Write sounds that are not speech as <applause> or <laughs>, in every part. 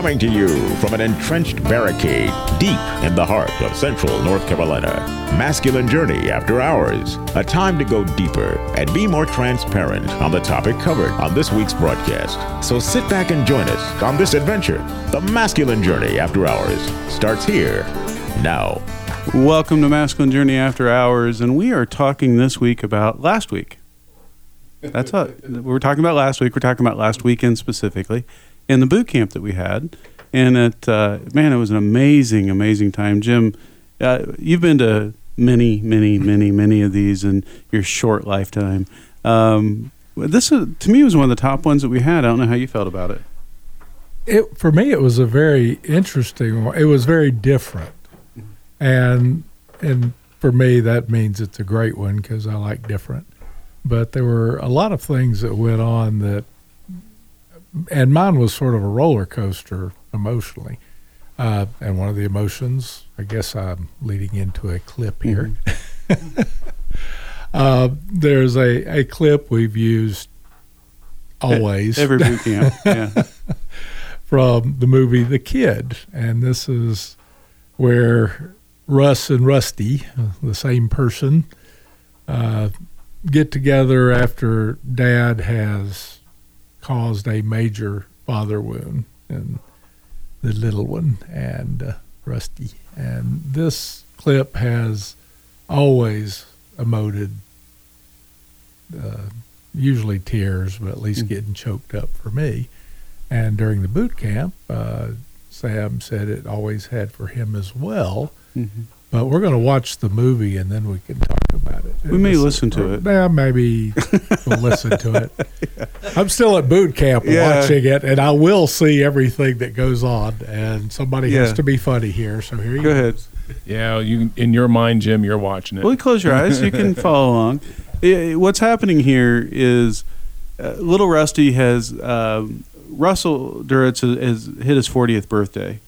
Coming to you from an entrenched barricade deep in the heart of central North Carolina. Masculine Journey After Hours. A time to go deeper and be more transparent on the topic covered on this week's broadcast. So sit back and join us on this adventure. The Masculine Journey After Hours starts here now. Welcome to Masculine Journey After Hours, and we are talking this week about last week. That's what <laughs> we were talking about last week. We're talking about last weekend specifically, in the boot camp that we had, and it uh, man, it was an amazing, amazing time. Jim, uh, you've been to many, many, <laughs> many, many of these in your short lifetime. Um, this is, to me was one of the top ones that we had. I don't know how you felt about it. It for me, it was a very interesting one. It was very different, and and for me, that means it's a great one because I like different. But there were a lot of things that went on that, and mine was sort of a roller coaster emotionally. Uh, and one of the emotions, I guess I'm leading into a clip here. <laughs> uh, there's a, a clip we've used always Every <laughs> boot camp, yeah. from the movie The Kid. And this is where Russ and Rusty, the same person, uh, get together after dad has caused a major father wound in the little one and uh, Rusty. And this clip has always emoted, uh, usually tears, but at least getting choked up for me. And during the boot camp, uh, Sam said it always had for him as well. Mhm. But we're going to watch the movie and then we can talk about it. We may listen to it. Yeah, maybe we'll listen to it. <laughs> I'm still at boot camp Yeah. watching it, and I will see everything that goes on. And somebody Yeah. has to be funny here, so here you Go ahead. Yeah, you in your mind, Jim, you're watching it. Well, you close your eyes. You can <laughs> follow along. I- what's happening here is uh, little Rusty has um, Russell Duritz has, has hit his 40th birthday,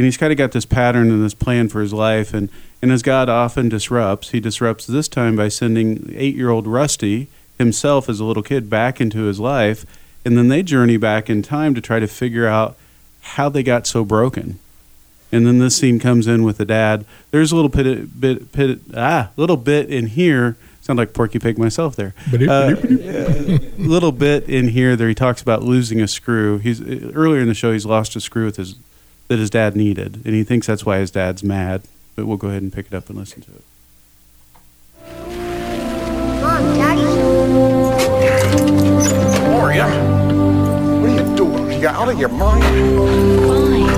and he's kind of got this pattern and this plan for his life. And and as God often disrupts, he disrupts this time by sending eight-year-old Rusty himself as a little kid back into his life, and then they journey back in time to try to figure out how they got so broken. And then this scene comes in with the dad. There's a little bit, bit, bit ah, little bit in here. Sound like Porky Pig myself there. Uh, little bit in here there he talks about losing a screw. He's earlier in the show he's lost a screw with his that his dad needed, and he thinks that's why his dad's mad. But we'll go ahead and pick it up and listen to it. Mom, Daddy. Gloria, what are you doing? You got out of your mind? You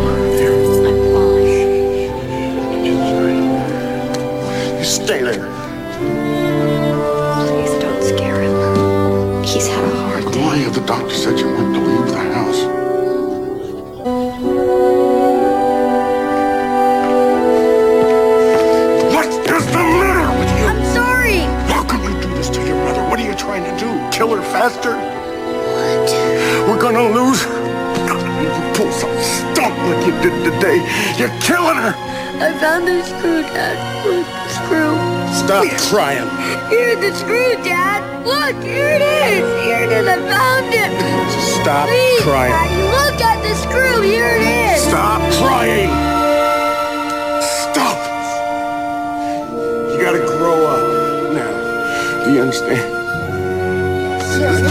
Stop crying. Here's the screw, Dad. Look, here it is. Here it is. I found it. Stop Please, crying. Daddy, look at the screw. Here it is. Stop crying! Stop! You gotta grow up. Now, do you understand?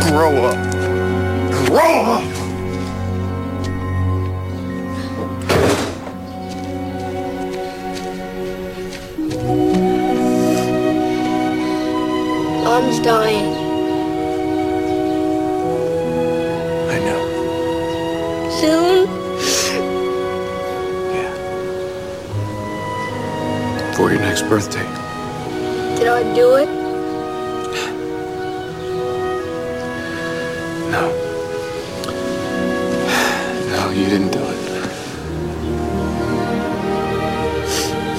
Grow up. Grow up! Birthday. Did I do it? No. No, you didn't do it.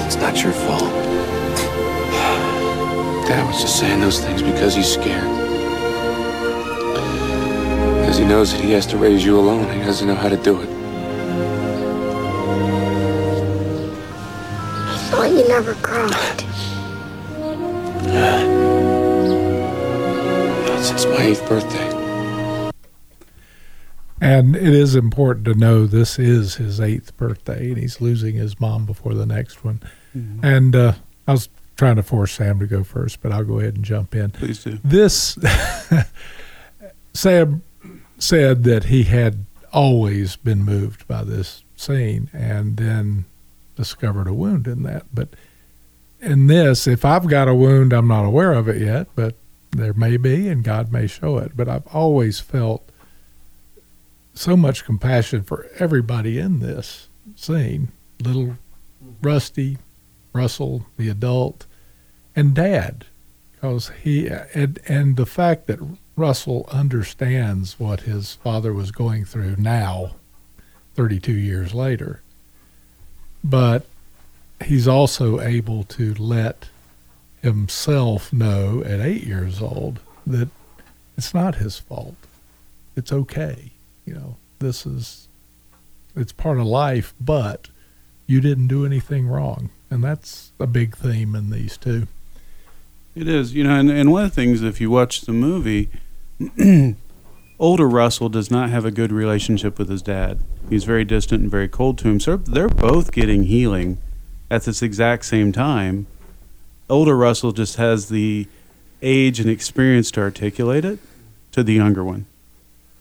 It's not your fault. Dad was just saying those things because he's scared. Because he knows that he has to raise you alone. He doesn't know how to do it. I thought you never cried. Not since my eighth birthday. And it is important to know this is his eighth birthday, and he's losing his mom before the next one. And uh, I was trying to force Sam to go first, but I'll go ahead and jump in. Please do. This <laughs> Sam said that he had always been moved by this scene, and then discovered a wound in that. But in this, if I've got a wound, I'm not aware of it yet, but there may be, and God may show it. But I've always felt so much compassion for everybody in this scene little Rusty, Russell, the adult, and Dad. Because he, and, and the fact that Russell understands what his father was going through now, 32 years later. But he's also able to let himself know at eight years old that it's not his fault. It's okay. You know, this is, it's part of life, but you didn't do anything wrong. And that's a big theme in these two. It is, you know, and, and one of the things, if you watch the movie, <clears throat> older Russell does not have a good relationship with his dad. He's very distant and very cold to him. So they're both getting healing at this exact same time. Older Russell just has the age and experience to articulate it to the younger one,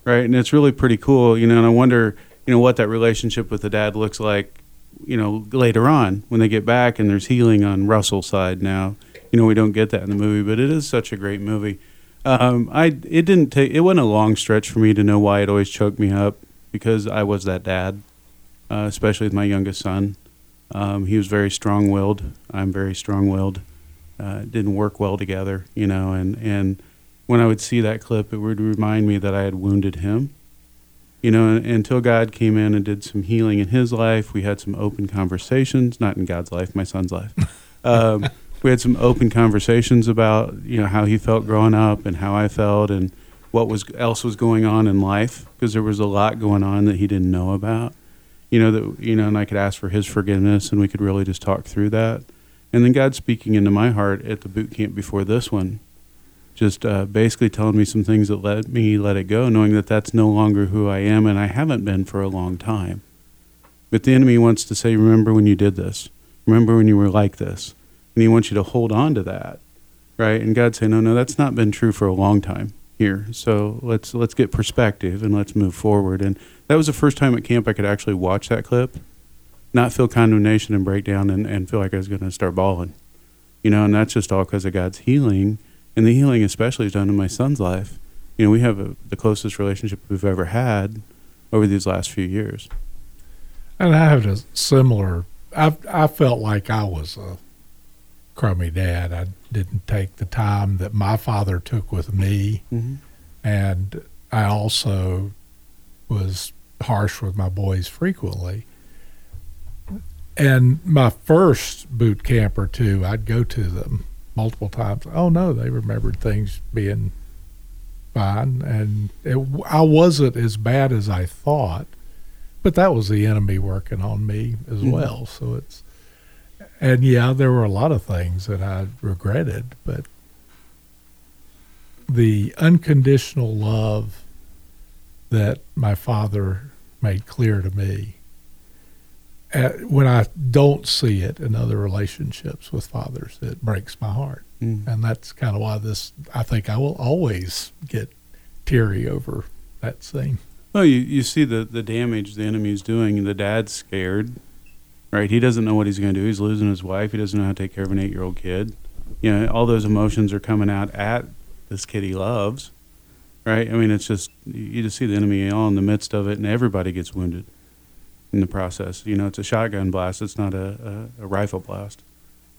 right? And it's really pretty cool, you know. And I wonder, you know, what that relationship with the dad looks like, you know, later on when they get back and there's healing on Russell's side now you know we don't get that in the movie but it is such a great movie um, i it didn't take it wasn't a long stretch for me to know why it always choked me up because i was that dad uh, especially with my youngest son. Um, he was very strong-willed. I'm very strong-willed. Uh, it didn't work well together you know and and when i would see that clip it would remind me that i had wounded him you know until god came in and did some healing in his life. We had some open conversations not in god's life my son's life. <laughs> Um, we had some open conversations about you know how he felt growing up and how I felt and what was else was going on in life because there was a lot going on that he didn't know about. You know that you know, and I could ask for his forgiveness, and we could really just talk through that. And then God speaking into my heart at the boot camp before this one, just uh, basically telling me some things that let me let it go, knowing that that's no longer who I am, and I haven't been for a long time. But the enemy wants to say, "Remember when you did this? Remember when you were like this?" And he wants you to hold on to that right? And god say no no that's not been true for a long time here. So let's let's get perspective and let's move forward. And that was the first time at camp i could actually watch that clip not feel condemnation and breakdown and, and feel like i was going to start bawling you know? And that's just all because of god's healing. And the healing especially is done in my son's life. You know we have a, the closest relationship we've ever had over these last few years. And I have a similar, I, I felt like I was a crummy dad. I didn't take the time that my father took with me. Mhm. And I also was harsh with my boys frequently. And my first boot camp or two, I'd go to them multiple times. Oh no, they remembered things being fine, and it, I wasn't as bad as I thought. But that was the enemy working on me as Mhm. well. So it's, and yeah, there were a lot of things that I regretted, but the unconditional love that my father made clear to me uh, when I don't see it in other relationships with fathers, it breaks my heart. Mm. And that's kind of why this, I think I will always get teary over that scene. Well, you, you see the, the damage the enemy's doing, and the dad's scared, right? He doesn't know what he's going to do. He's losing his wife. He doesn't know how to take care of an eight year old kid. You know, all those emotions are coming out at this kid he loves, right? I mean, it's just, you just see the enemy all in the midst of it, and everybody gets wounded in the process. You know, it's a shotgun blast, it's not a, a, a rifle blast.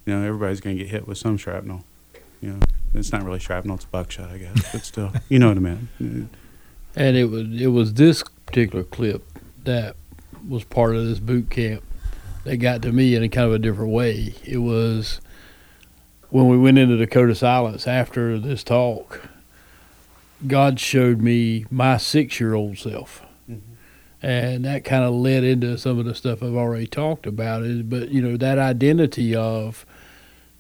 You know, everybody's going to get hit with some shrapnel. You know, it's not really shrapnel, it's buckshot, I guess, but still, <laughs> you know what I mean. And it was it was this particular clip that was part of this boot camp that got to me in a kind of a different way. It was when we went into Dakota silence after this talk, God showed me my six year old self. Mm-hmm. And that kind of led into some of the stuff I've already talked about. Is but you know that identity of,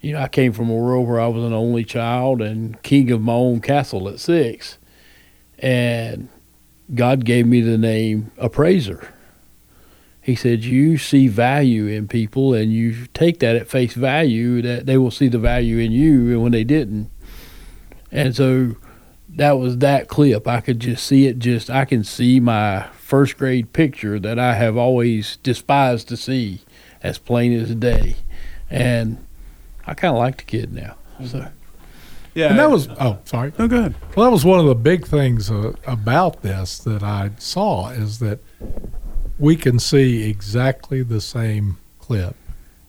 you know, I came from a world where I was an only child and king of my own castle at six, and God gave me the name appraiser. He said, You see value in people and you take that at face value, that they will see the value in you, and when they didn't. And so that was that clip. I could just see it, just, I can see my first grade picture that I have always despised to see as plain as day. And I kind of like the kid now. So. Yeah, and that was oh sorry. No, go ahead. Well, that was one of the big things uh, about this that I saw is that we can see exactly the same clip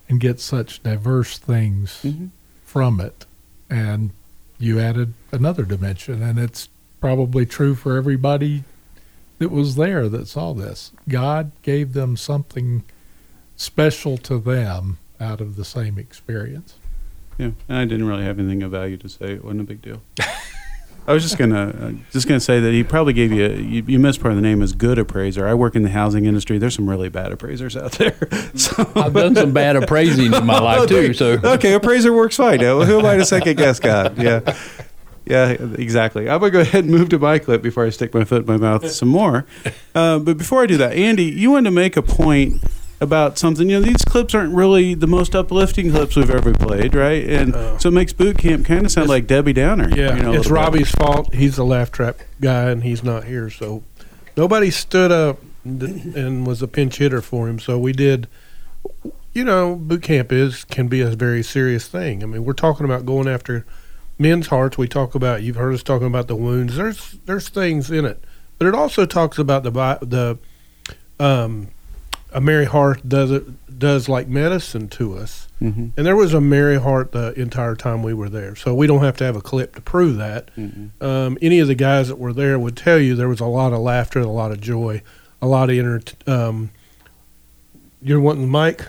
and get such diverse things Mm-hmm. from it, and you added another dimension, and it's probably true for everybody that was there that saw this. God gave them something special to them out of the same experience. Yeah, and I didn't really have anything of value to say. It wasn't a big deal. <laughs> I was just gonna uh, just gonna say that he probably gave you, you you missed part of the name as good appraiser. I work in the housing industry. There's some really bad appraisers out there. <laughs> So I've done some bad appraising in my <laughs> life too. So okay, appraiser works fine. Who am I to second guess God? Yeah, yeah, exactly. I'm gonna go ahead and move to my clip before I stick my foot in my mouth some more. Uh, but before I do that, Andy, you wanted to make a point about something. You know, these clips aren't really the most uplifting clips we've ever played, right? And so it makes boot camp kind of sound like Debbie Downer. Yeah, you know, it's little bit. Robbie's fault. He's the laugh trap guy, and he's not here. So nobody stood up and and was a pinch hitter for him. So we did. You know, boot camp is can be a very serious thing. I mean, we're talking about going after men's hearts. We talk about you've heard us talking about the wounds. There's there's things in it, but it also talks about the the um, a merry heart does it does like medicine to us. Mhm. And there was a merry heart the entire time we were there. So we don't have to have a clip to prove that. Um, any of the guys that were there would tell you there was a lot of laughter, a lot of joy, a lot of inner. Um, you're wanting the mic?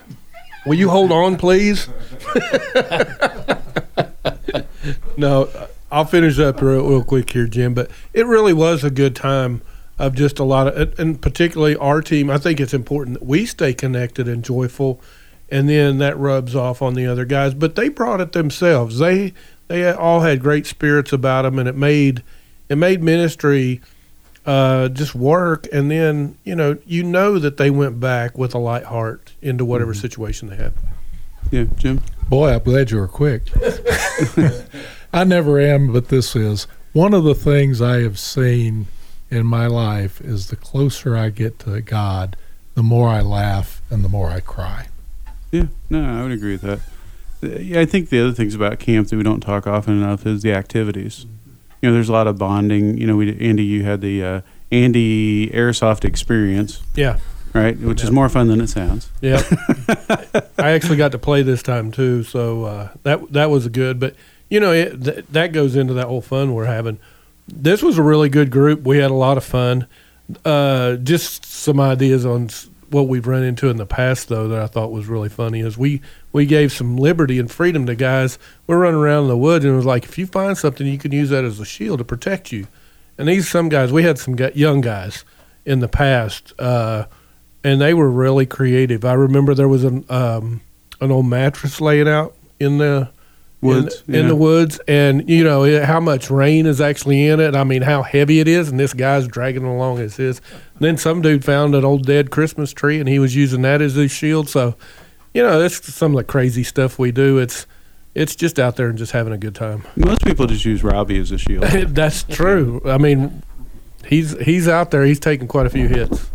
Will you hold on, please? <laughs> no, I'll finish up real, real quick here, Jim. But it really was a good time of just a lot of, and particularly our team. I think it's important that we stay connected and joyful, and then that rubs off on the other guys. But they brought it themselves. They they all had great spirits about them, and it made it made ministry uh, just work. And then you know you know that they went back with a light heart into whatever situation they had. Yeah, Jim. Boy, I'm glad you were quick. <laughs> I never am, but this is one of the things I have seen in my life is the closer I get to God, the more I laugh and the more I cry. Yeah, no, I would agree with that. Yeah, I think the other things about camp that we don't talk often enough is the activities. You know, there's a lot of bonding. You know, we Andy, you had the uh, Andy Airsoft experience. Yeah. Right, which is more fun than it sounds. Yeah, <laughs> I actually got to play this time too, so uh, that that was good. But you know, it, th- that goes into that whole fun we're having. This was a really good group. We had a lot of fun. Uh, just some ideas on what we've run into in the past, though, that I thought was really funny is we we gave some liberty and freedom to guys. We're running around in the woods, and it was like if you find something, you can use that as a shield to protect you. And these some guys, we had some young guys in the past. Uh, and they were really creative. I remember there was an um, an old mattress laying out in the Woods, in, in the woods, and you know how much rain is actually in it. I mean, how heavy it is, and this guy's dragging along as his. then some dude found an old dead Christmas tree, and he was using that as his shield. So, you know, that's some of the crazy stuff we do. It's it's just out there and just having a good time. Most people just use Robbie as a shield. <laughs> that's true. I mean, he's he's out there. He's taking quite a few hits.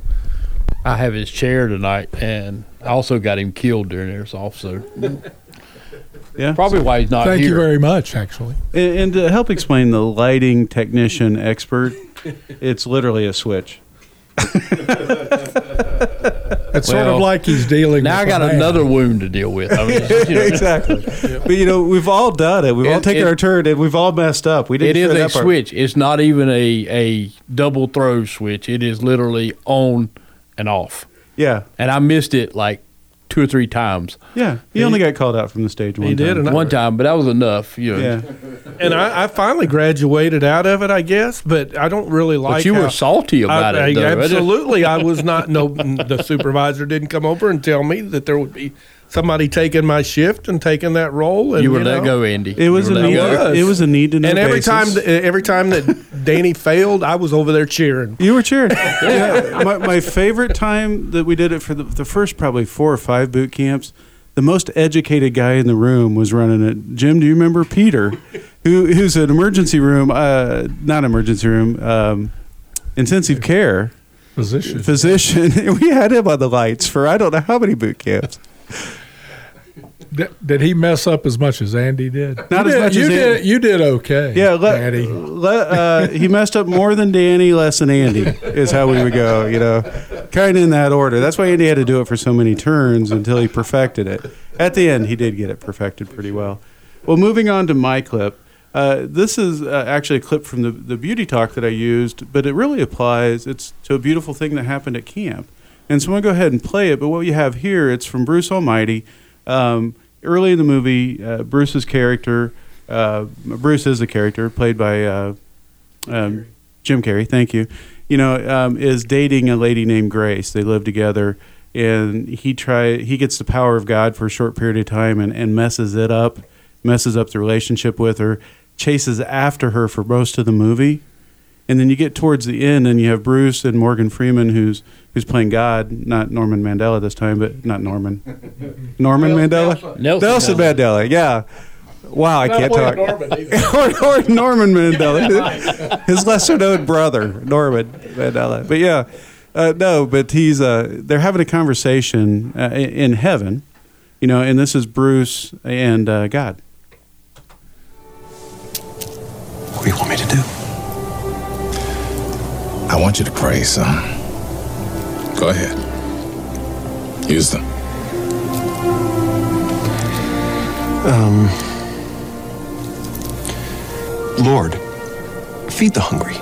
I have his chair tonight, and I also got him killed during airsoft. So <laughs> Yeah, probably why he's not Thank here. you very much, actually. And, and to help explain the lighting technician expert, it's literally a switch. <laughs> It's sort of like he's dealing now I with got man. another wound to deal with. I mean, you know, <laughs> exactly. But you know, we've all done it. We've all It- taken it- our turn, and we've all messed up. We didn't. It is share a that part. switch. It's not even a, a double throw switch. It is literally on and off. Yeah. And I missed it like two two or three times. Yeah, he only got called out from the stage one He did, time. and I- One time, but that was enough. You know. yeah, <laughs> and I, I finally graduated out of it, I guess. But I don't really like. It. But you how- were salty about I, it. I- though. absolutely, I was not. No, <laughs> the supervisor didn't come over and tell me that there would be somebody taking my shift and taking that role. And You were let know, go, Andy. it was a need. go. was. It was a need to know. And every basis. time, th- every time that <laughs> Danny failed, I was over there cheering. You were cheering. <laughs> yeah. My, my favorite time that we did it for the, the first probably four or five boot camps, the most educated guy in the room was running it. Jim, do you remember Peter, who who's an emergency room, uh, not emergency room, um, intensive care Physician. physician? <laughs> we had him on the lights for I don't know how many boot camps. Did, did he mess up as much as Andy did? Not you as did, much you as did. Andy. You did okay. Yeah, let, uh, he messed up more than Danny, less than Andy, is how we would go, you know, kind of in that order. That's why Andy had to do it for so many turns until he perfected it. At the end, he did get it perfected pretty well. Well, moving on to my clip. Uh, this is uh, actually a clip from the, the beauty talk that I used, but it really applies. It's to a beautiful thing that happened at camp. And so I'm going to go ahead and play it, but what you have here, it's from Bruce Almighty. Um, early in the movie, uh, Bruce's character, uh, Bruce is the character played by uh, um, Jim Carrey. Thank you. You know, um, is dating a lady named Grace. They live together, and he try he gets the power of God for a short period of time and, and messes it up, messes up the relationship with her, chases after her for most of the movie. And then you get towards the end, and you have Bruce and Morgan Freeman, who's who's playing God, not Norman Mandela this time, but not Norman, <laughs> Norman Mandela, Nelson Mandela. Yeah. Wow, I can't talk. or, or Norman <laughs> Mandela, <laughs> his lesser known brother, Norman Mandela. But yeah, uh, no, but he's uh, they're having a conversation uh, in in heaven, you know, and this is Bruce and uh, God. What do you want me to do? I want you to pray, son. Go ahead. Use them. Um, Lord, feed the hungry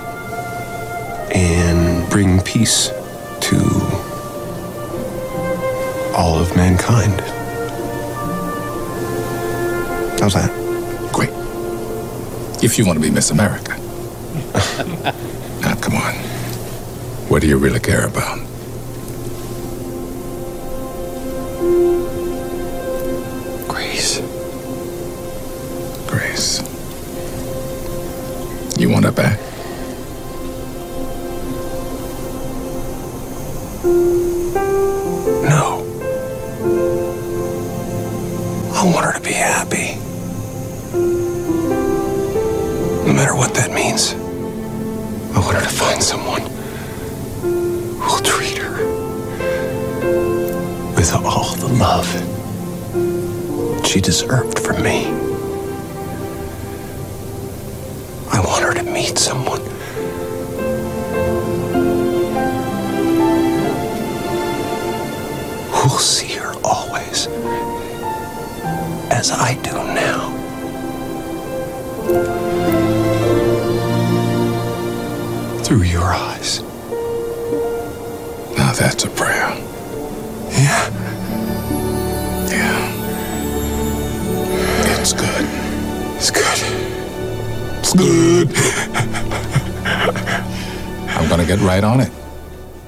and bring peace to all of mankind. How's that? Great. If you want to be Miss America. <laughs> now, come on. What do you really care about? Grace. Grace. You want her back? No. I want her to be happy. No matter what that means. I want her to find someone who'll treat her with all the love she deserved from me. I want her to meet someone who'll see her always as I do now. That's a prayer. Yeah. Yeah. It's good. It's good. It's good. I'm going to get right on it.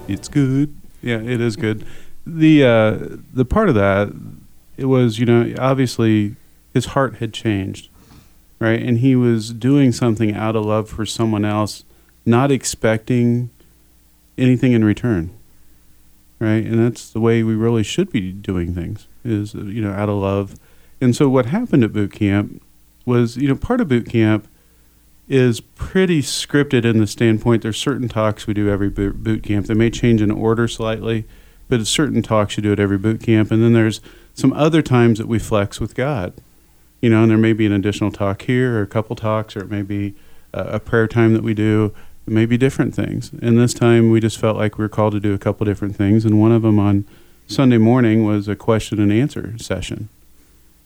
It's good. Yeah, it is good. The uh, the part of that it was you know obviously his heart had changed, right, and he was doing something out of love for someone else, not expecting anything in return, right, and that's the way we really should be doing things is uh, you know out of love, and so what happened at boot camp was you know part of boot camp is pretty scripted in the standpoint there's certain talks we do every boot, camp. They may change in order slightly but certain talks you do at every boot camp. And then there's some other times that we flex with god you know and there may be an additional talk here or a couple talks or it may be a, a prayer time that we do it may be different things and this time we just felt like we were called to do a couple different things and one of them on sunday morning was a question and answer session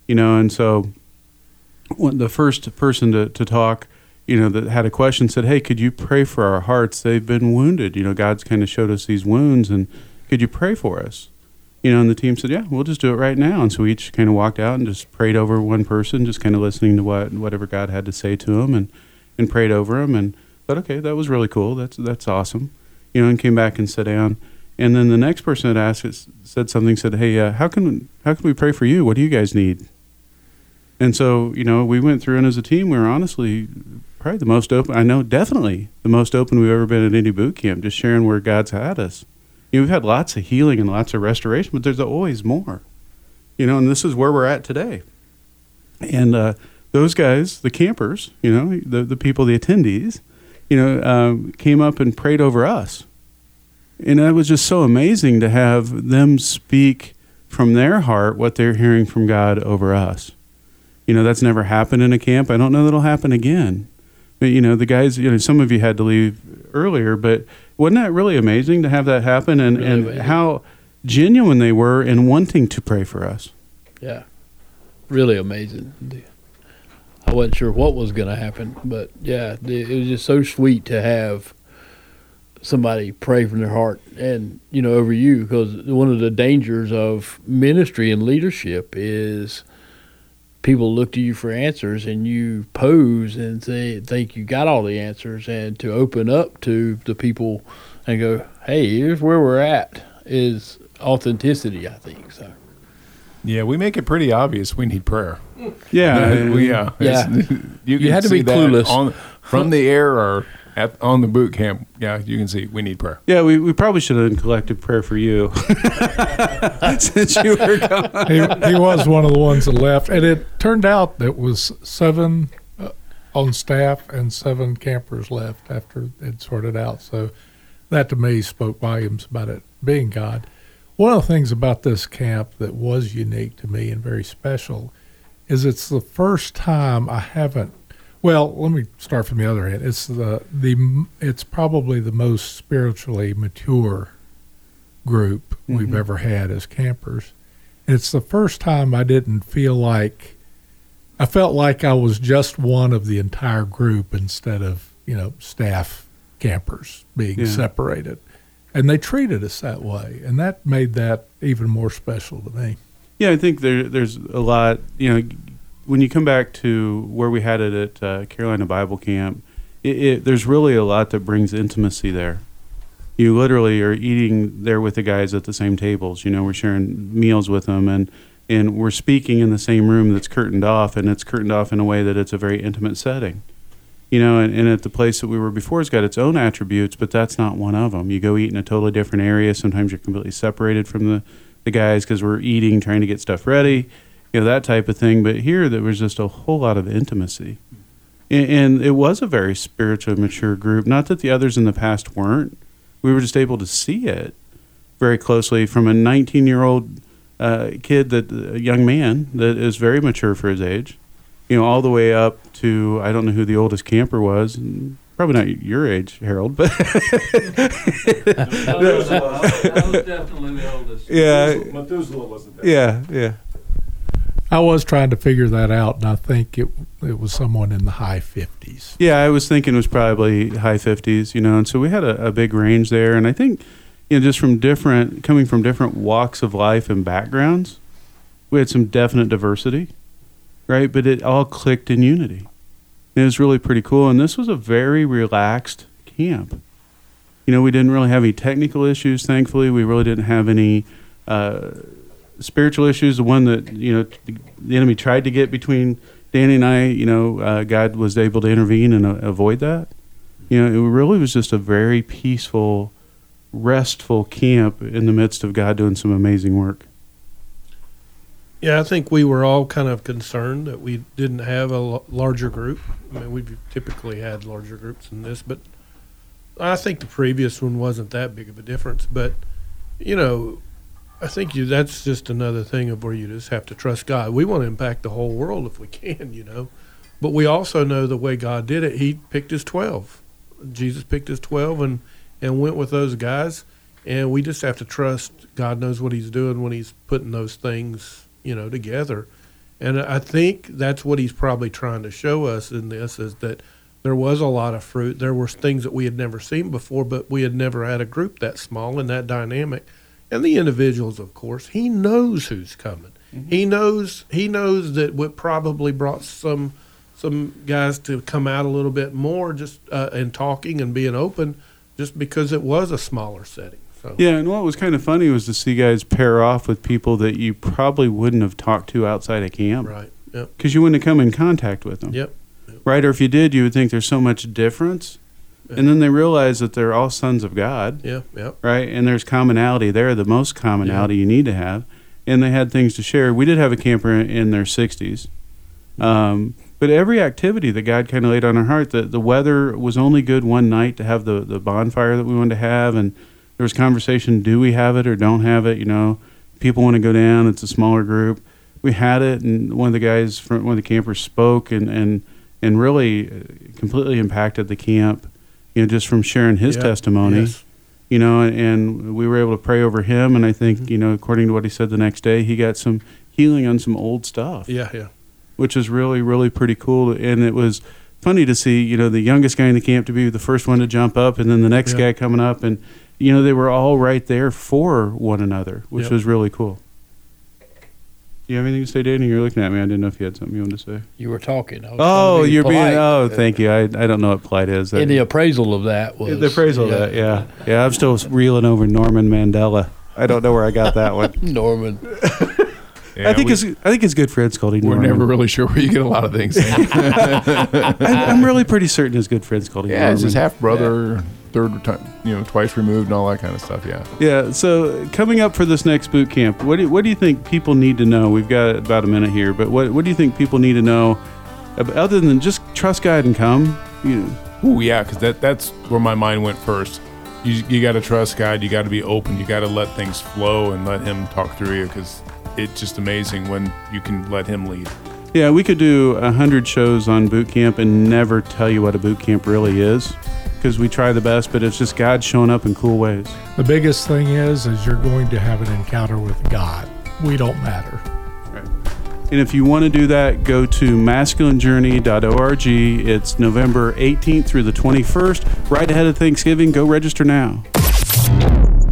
you know and so the first person to, to talk you know, that had a question said, Hey, could you pray for our hearts? They've been wounded. You know, God's kind of showed us these wounds, and could you pray for us? You know, and the team said, "Yeah, we'll just do it right now." And so we each kind of walked out and just prayed over one person, just kind of listening to what whatever God had to say to him, and and prayed over him, and thought, "Okay, that was really cool. That's that's awesome." You know, and came back and sat down. And then the next person that asked it said something. Said, "Hey, uh, how can how can we pray for you? What do you guys need?" And so, you know, we went through, and as a team, we were honestly probably the most open. I know, definitely the most open we've ever been at any boot camp. Just sharing where God's had us. You know, we've had lots of healing and lots of restoration, but there's always more. You know, and this is where we're at today. And uh, those guys, the campers, you know, the the people, the attendees, you know, um, came up and prayed over us. And it was just so amazing to have them speak from their heart what they're hearing from God over us. You know, that's never happened in a camp. I don't know that'll happen again. But, you know, the guys, you know, some of you had to leave earlier, but wasn't that really amazing to have that happen and, Really and amazing. how genuine they were in wanting to pray for us? Yeah, really amazing. The- I wasn't sure what was going to happen, but yeah, it was just so sweet to have somebody pray from their heart and you know over you because one of the dangers of ministry and leadership is people look to you for answers and you pose and say, think you got all the answers and to open up to the people and go hey here's where we're at is authenticity i think so Yeah, we make it pretty obvious we need prayer. Yeah, we <laughs> Yeah. it's- You, You had to see be clueless. on, from the air or at on the boot camp. Yeah, you can see we need prayer. Yeah, we, we probably should have collected prayer for you <laughs> since you were gone. he, he was one of the ones that left, and it turned out that was seven uh, on staff and seven campers left after it sorted out. So that to me spoke volumes about it being God. One of the things about this camp that was unique to me and very special is it's the first time I haven't. Well, let me start from the other end. It's the the it's probably the most spiritually mature group we've Mhm. ever had as campers. And it's the first time I didn't feel like I felt like I was just one of the entire group instead of, you know, staff campers being Yeah. separated. And they treated us that way. And that made that even more special to me. Yeah, I think there there's a lot. You know, when you come back to where we had it at uh, Carolina Bible Camp, it, it, there's really a lot that brings intimacy there. You literally are eating there with the guys at the same tables. You know, we're sharing meals with them, and and we're speaking in the same room that's curtained off, and it's curtained off in a way that it's a very intimate setting. You know, and, and at the place that we were before has got its own attributes, but that's not one of them. You go eat in a totally different area. Sometimes you're completely separated from the, the guys because we're eating, trying to get stuff ready, you know, that type of thing. But here, there was just a whole lot of intimacy. And, and it was a very spiritually mature group. Not that the others in the past weren't. We were just able to see it very closely from a 19 year old uh, kid, that a young man that is very mature for his age, you know, all the way up to I don't know who the oldest camper was. Probably not your age, Harold, but <laughs> uh, definitely the oldest. yeah, Methuselah wasn't there. yeah, yeah. I was trying to figure that out, and I think it it was someone in the high 50s. Yeah, I was thinking it was probably high fifties, you know, and so we had a, a big range there, and I think, you know, just from different, coming from different walks of life and backgrounds, we had some definite diversity, right? But it all clicked in unity. It was really pretty cool, and this was a very relaxed camp. You know, we didn't really have any technical issues, thankfully. We really didn't have any uh, spiritual issues. The one that you know the, enemy tried to get between Danny and I, you know, uh, God was able to intervene and uh, avoid that. You know, it really was just a very peaceful, restful camp in the midst of God doing some amazing work. Yeah, I think we were all kind of concerned that we didn't have a larger group. I mean, we've typically had larger groups than this, but I think the previous one wasn't that big of a difference. But you know, I think you that's just another thing of where you just have to trust God. We want to impact the whole world if we can, you know, but we also know the way God did it. He picked his twelve. Jesus picked his twelve and and went with those guys, and we just have to trust God knows what He's doing when He's putting those things you know together and i think that's what he's probably trying to show us in this is that there was a lot of fruit there were things that we had never seen before but we had never had a group that small and that dynamic and the individuals, of course. He knows who's coming. Mm-hmm. He knows he knows that what probably brought some some guys to come out a little bit more just uh, and talking and being open, just because it was a smaller setting. So Yeah, and what was kind of funny was to see guys pair off with people that you probably wouldn't have talked to outside of camp. Right. Yep. Because you wouldn't have come in contact with them. Yep. Right, or if you did, you would think there's so much difference. And then they realize that they're all sons of God. Yeah, yeah. Right, and there's commonality there, the most commonality you need to have. And they had things to share. We did have a camper in, in their 60s. Um, but every activity that God kind of laid on our heart, the, the weather was only good one night to have the, the bonfire that we wanted to have. And there was conversation do we have it or don't have it? You know, people want to go down, it's a smaller group. We had it, and one of the guys from one of the campers spoke and, and, and really uh, completely impacted the camp, you know, just from sharing his Yeah, testimony yes. you know, and, and we were able to pray over him. And I think, Mm-hmm. you know, according to what he said the next day, he got some healing on some old stuff, Yeah, yeah. which is really, really pretty cool. And it was funny to see, you know, the youngest guy in the camp to be the first one to jump up, and then the next Yeah. guy coming up, and you know, they were all right there for one another, which Yep. was really cool. You have anything to say, Danny? You're looking at me. I didn't know if you had something you wanted to say. You were talking. I was Oh, be you're being. Oh, thank you. I, I don't know what polite is. And the appraisal of that was the appraisal of that, yeah, yeah. I'm still reeling over Norman Mandela. I don't know where I got that one. <laughs> Norman. Yeah, I think we- it's I think it's good friends called him. We're Norman. never really sure where you get a lot of things. <laughs> I, I'm really pretty certain his good friends called him. yeah, it's his half brother, third time, you know, twice removed, and all that kind of stuff. Yeah. Yeah. So coming up for this next boot camp, what do you, what do you think people need to know? We've got about a minute here, but what what do you think people need to know, other than just trust God and come? You know, Ooh, yeah, because that that's where my mind went first. You you got to trust God. You got to be open. You got to let things flow and let Him talk through you. Because it's just amazing when you can let Him lead. yeah, we could do a hundred shows on boot camp and never tell you what a boot camp really is, because we try the best, but it's just God showing up in cool ways. The biggest thing is, is you're going to have an encounter with God. We don't matter. And if you want to do that, go to masculinejourney.org. It's November 18th through the 21st, right ahead of Thanksgiving. Go register now.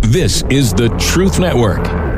This is the Truth Network.